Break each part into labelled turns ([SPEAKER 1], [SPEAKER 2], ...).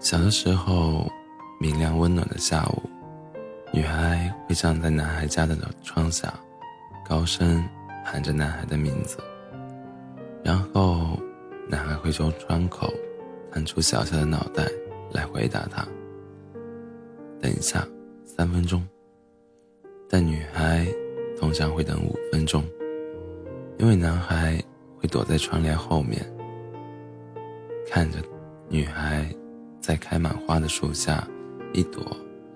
[SPEAKER 1] 小的时候，明亮温暖的下午，女孩会站在男孩家的窗下，高声喊着男孩的名字。然后，男孩会从窗口探出小小的脑袋来回答她：“等一下，三分钟。”但女孩通常会等五分钟，因为男孩会躲在窗帘后面，看着女孩。在开满花的树下，一朵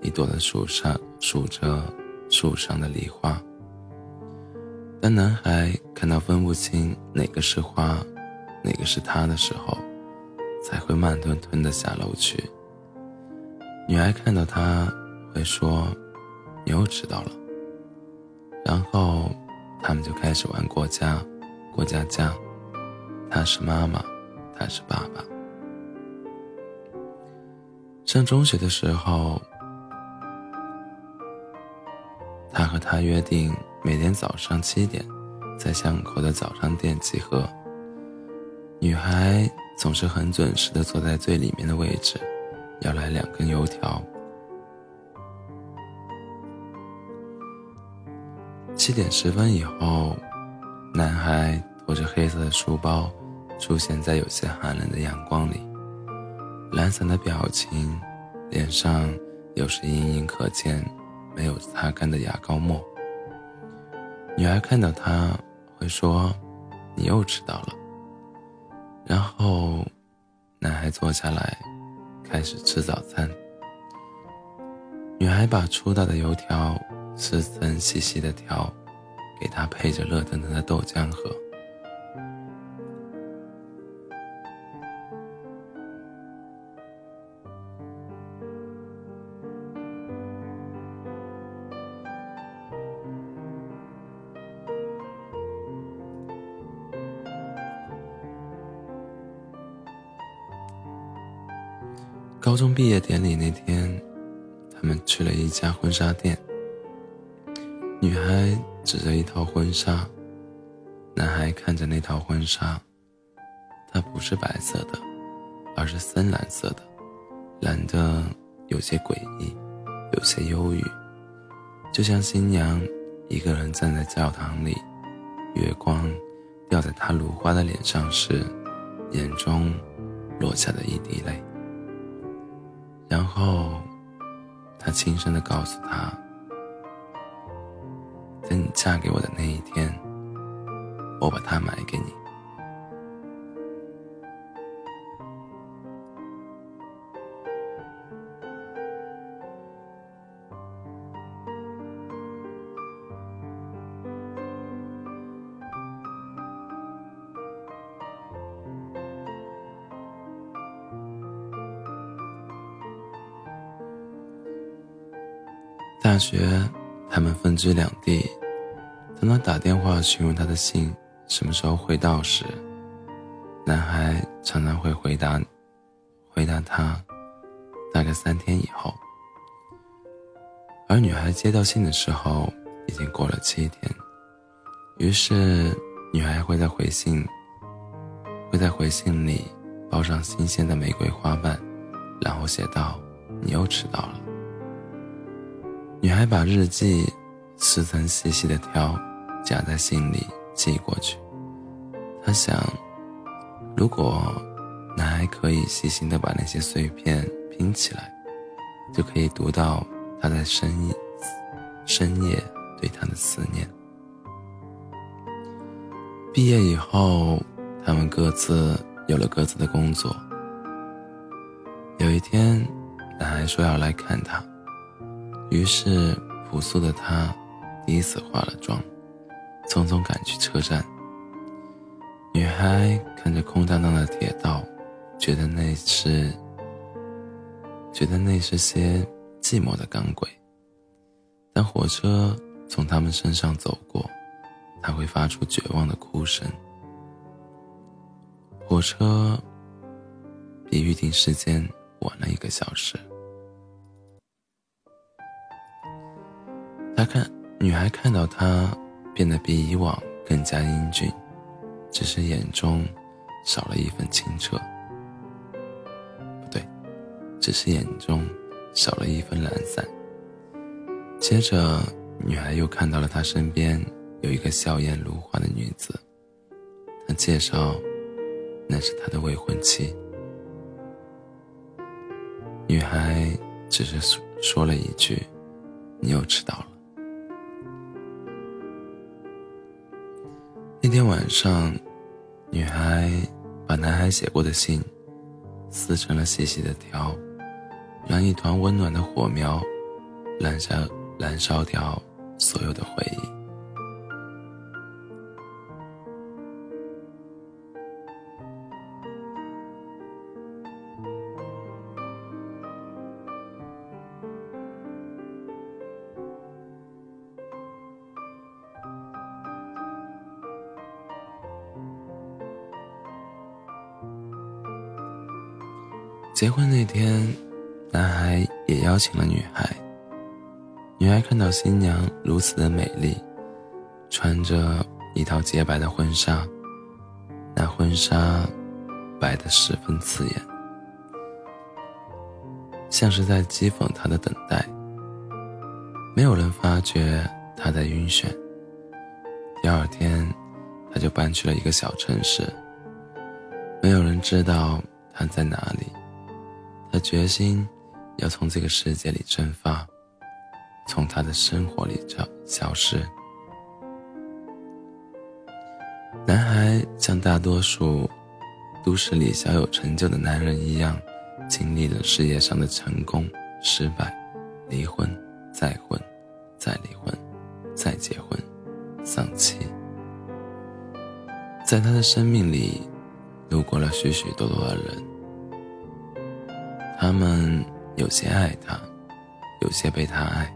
[SPEAKER 1] 一朵的数上数着树上的梨花。当男孩看到分不清哪个是花，哪个是他的时候，才会慢吞吞的下楼去。女孩看到他，会说：“你又迟到了。”然后，他们就开始玩过家，过家家。他是妈妈，他是爸爸。上中学的时候，他和她约定每天早上七点，在巷口的早餐店集合。女孩总是很准时的坐在最里面的位置，要来两根油条。七点十分以后，男孩拖着黑色的书包，出现在有些寒冷的阳光里。懒散的表情，脸上有时隐隐可见没有擦干的牙膏沫。女孩看到他会说：“你又迟到了。”然后，男孩坐下来，开始吃早餐。女孩把粗大的油条撕成细细的条，给他配着热腾腾的豆浆喝。高中毕业典礼那天，他们去了一家婚纱店。女孩指着一套婚纱，男孩看着那套婚纱，它不是白色的，而是深蓝色的，蓝的有些诡异，有些忧郁，就像新娘一个人站在教堂里，月光掉在她如花的脸上时，眼中落下的一滴泪。然后，他轻声的告诉他：“在你嫁给我的那一天，我把它买给你。”大学，他们分居两地。当他打电话询问他的信什么时候会到时，男孩常常会回答：“回答他，大概三天以后。”而女孩接到信的时候，已经过了七天。于是，女孩会在回信，会在回信里包上新鲜的玫瑰花瓣，然后写道：“你又迟到了。”还把日记撕成细细的条，夹在信里寄过去。她想，如果男孩可以细心的把那些碎片拼起来，就可以读到他在深夜深夜对他的思念。毕业以后，他们各自有了各自的工作。有一天，男孩说要来看她。于是，朴素的他第一次化了妆，匆匆赶去车站。女孩看着空荡荡的铁道，觉得那是，觉得那是些寂寞的钢轨。当火车从他们身上走过，他会发出绝望的哭声。火车比预定时间晚了一个小时。看女孩看到他变得比以往更加英俊，只是眼中少了一份清澈。不对，只是眼中少了一分懒散。接着，女孩又看到了他身边有一个笑颜如花的女子，她介绍那是他的未婚妻。女孩只是说说了一句：“你又迟到了。”天晚上，女孩把男孩写过的信撕成了细细的条，让一团温暖的火苗燃烧，燃烧掉所有的回忆。结婚那天，男孩也邀请了女孩。女孩看到新娘如此的美丽，穿着一套洁白的婚纱，那婚纱白得十分刺眼，像是在讥讽她的等待。没有人发觉她在晕眩。第二天，她就搬去了一个小城市，没有人知道她在哪里。他决心要从这个世界里蒸发，从他的生活里消消失。男孩像大多数都市里小有成就的男人一样，经历了事业上的成功、失败、离婚、再婚、再离婚、再结婚、丧妻。在他的生命里，路过了许许多多的人。他们有些爱他，有些被他爱，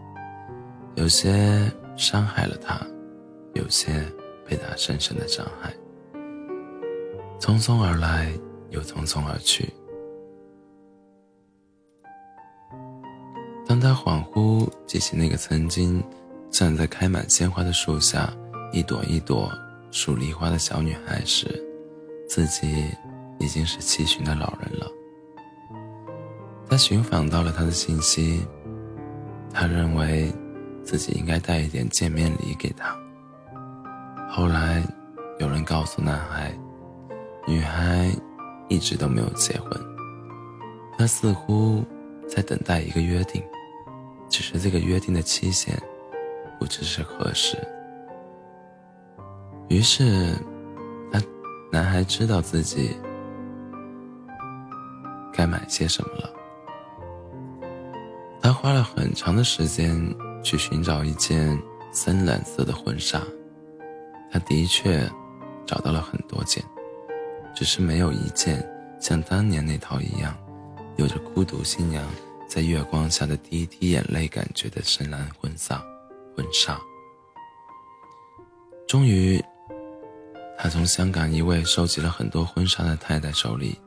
[SPEAKER 1] 有些伤害了他，有些被他深深的伤害。匆匆而来，又匆匆而去。当他恍惚记起那个曾经站在开满鲜花的树下，一朵一朵数梨花的小女孩时，自己已经是七旬的老人了。他寻访到了他的信息，他认为自己应该带一点见面礼给他。后来，有人告诉男孩，女孩一直都没有结婚，他似乎在等待一个约定，只是这个约定的期限不知是何时。于是，他男孩知道自己该买些什么了。他花了很长的时间去寻找一件深蓝色的婚纱，他的确找到了很多件，只是没有一件像当年那套一样，有着孤独新娘在月光下的第一滴眼泪感觉的深蓝婚纱。婚纱。终于，他从香港一位收集了很多婚纱的太太手里，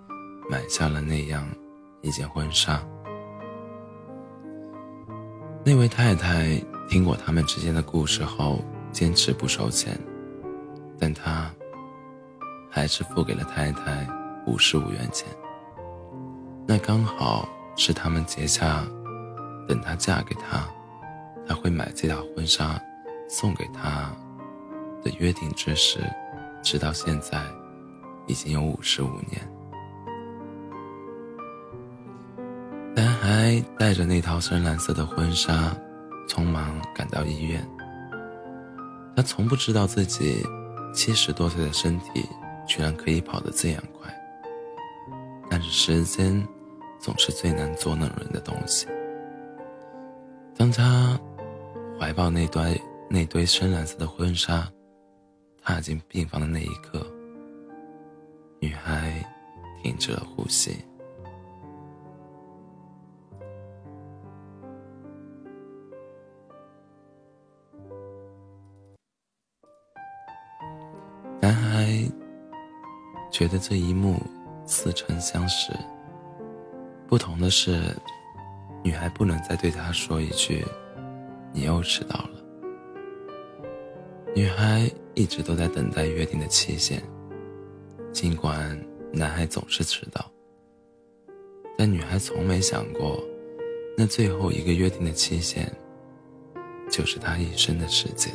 [SPEAKER 1] 买下了那样一件婚纱。那位太太听过他们之间的故事后，坚持不收钱，但他还是付给了太太五十五元钱。那刚好是他们结下，等她嫁给他，他会买这套婚纱送给她的约定之时，直到现在，已经有五十五年。男孩带着那套深蓝色的婚纱，匆忙赶到医院。他从不知道自己七十多岁的身体居然可以跑得这样快。但是时间总是最难捉弄人的东西。当他怀抱那堆那堆深蓝色的婚纱，踏进病房的那一刻，女孩停止了呼吸。觉得这一幕似曾相识。不同的是，女孩不能再对他说一句“你又迟到了”。女孩一直都在等待约定的期限，尽管男孩总是迟到，但女孩从没想过，那最后一个约定的期限，就是她一生的时间。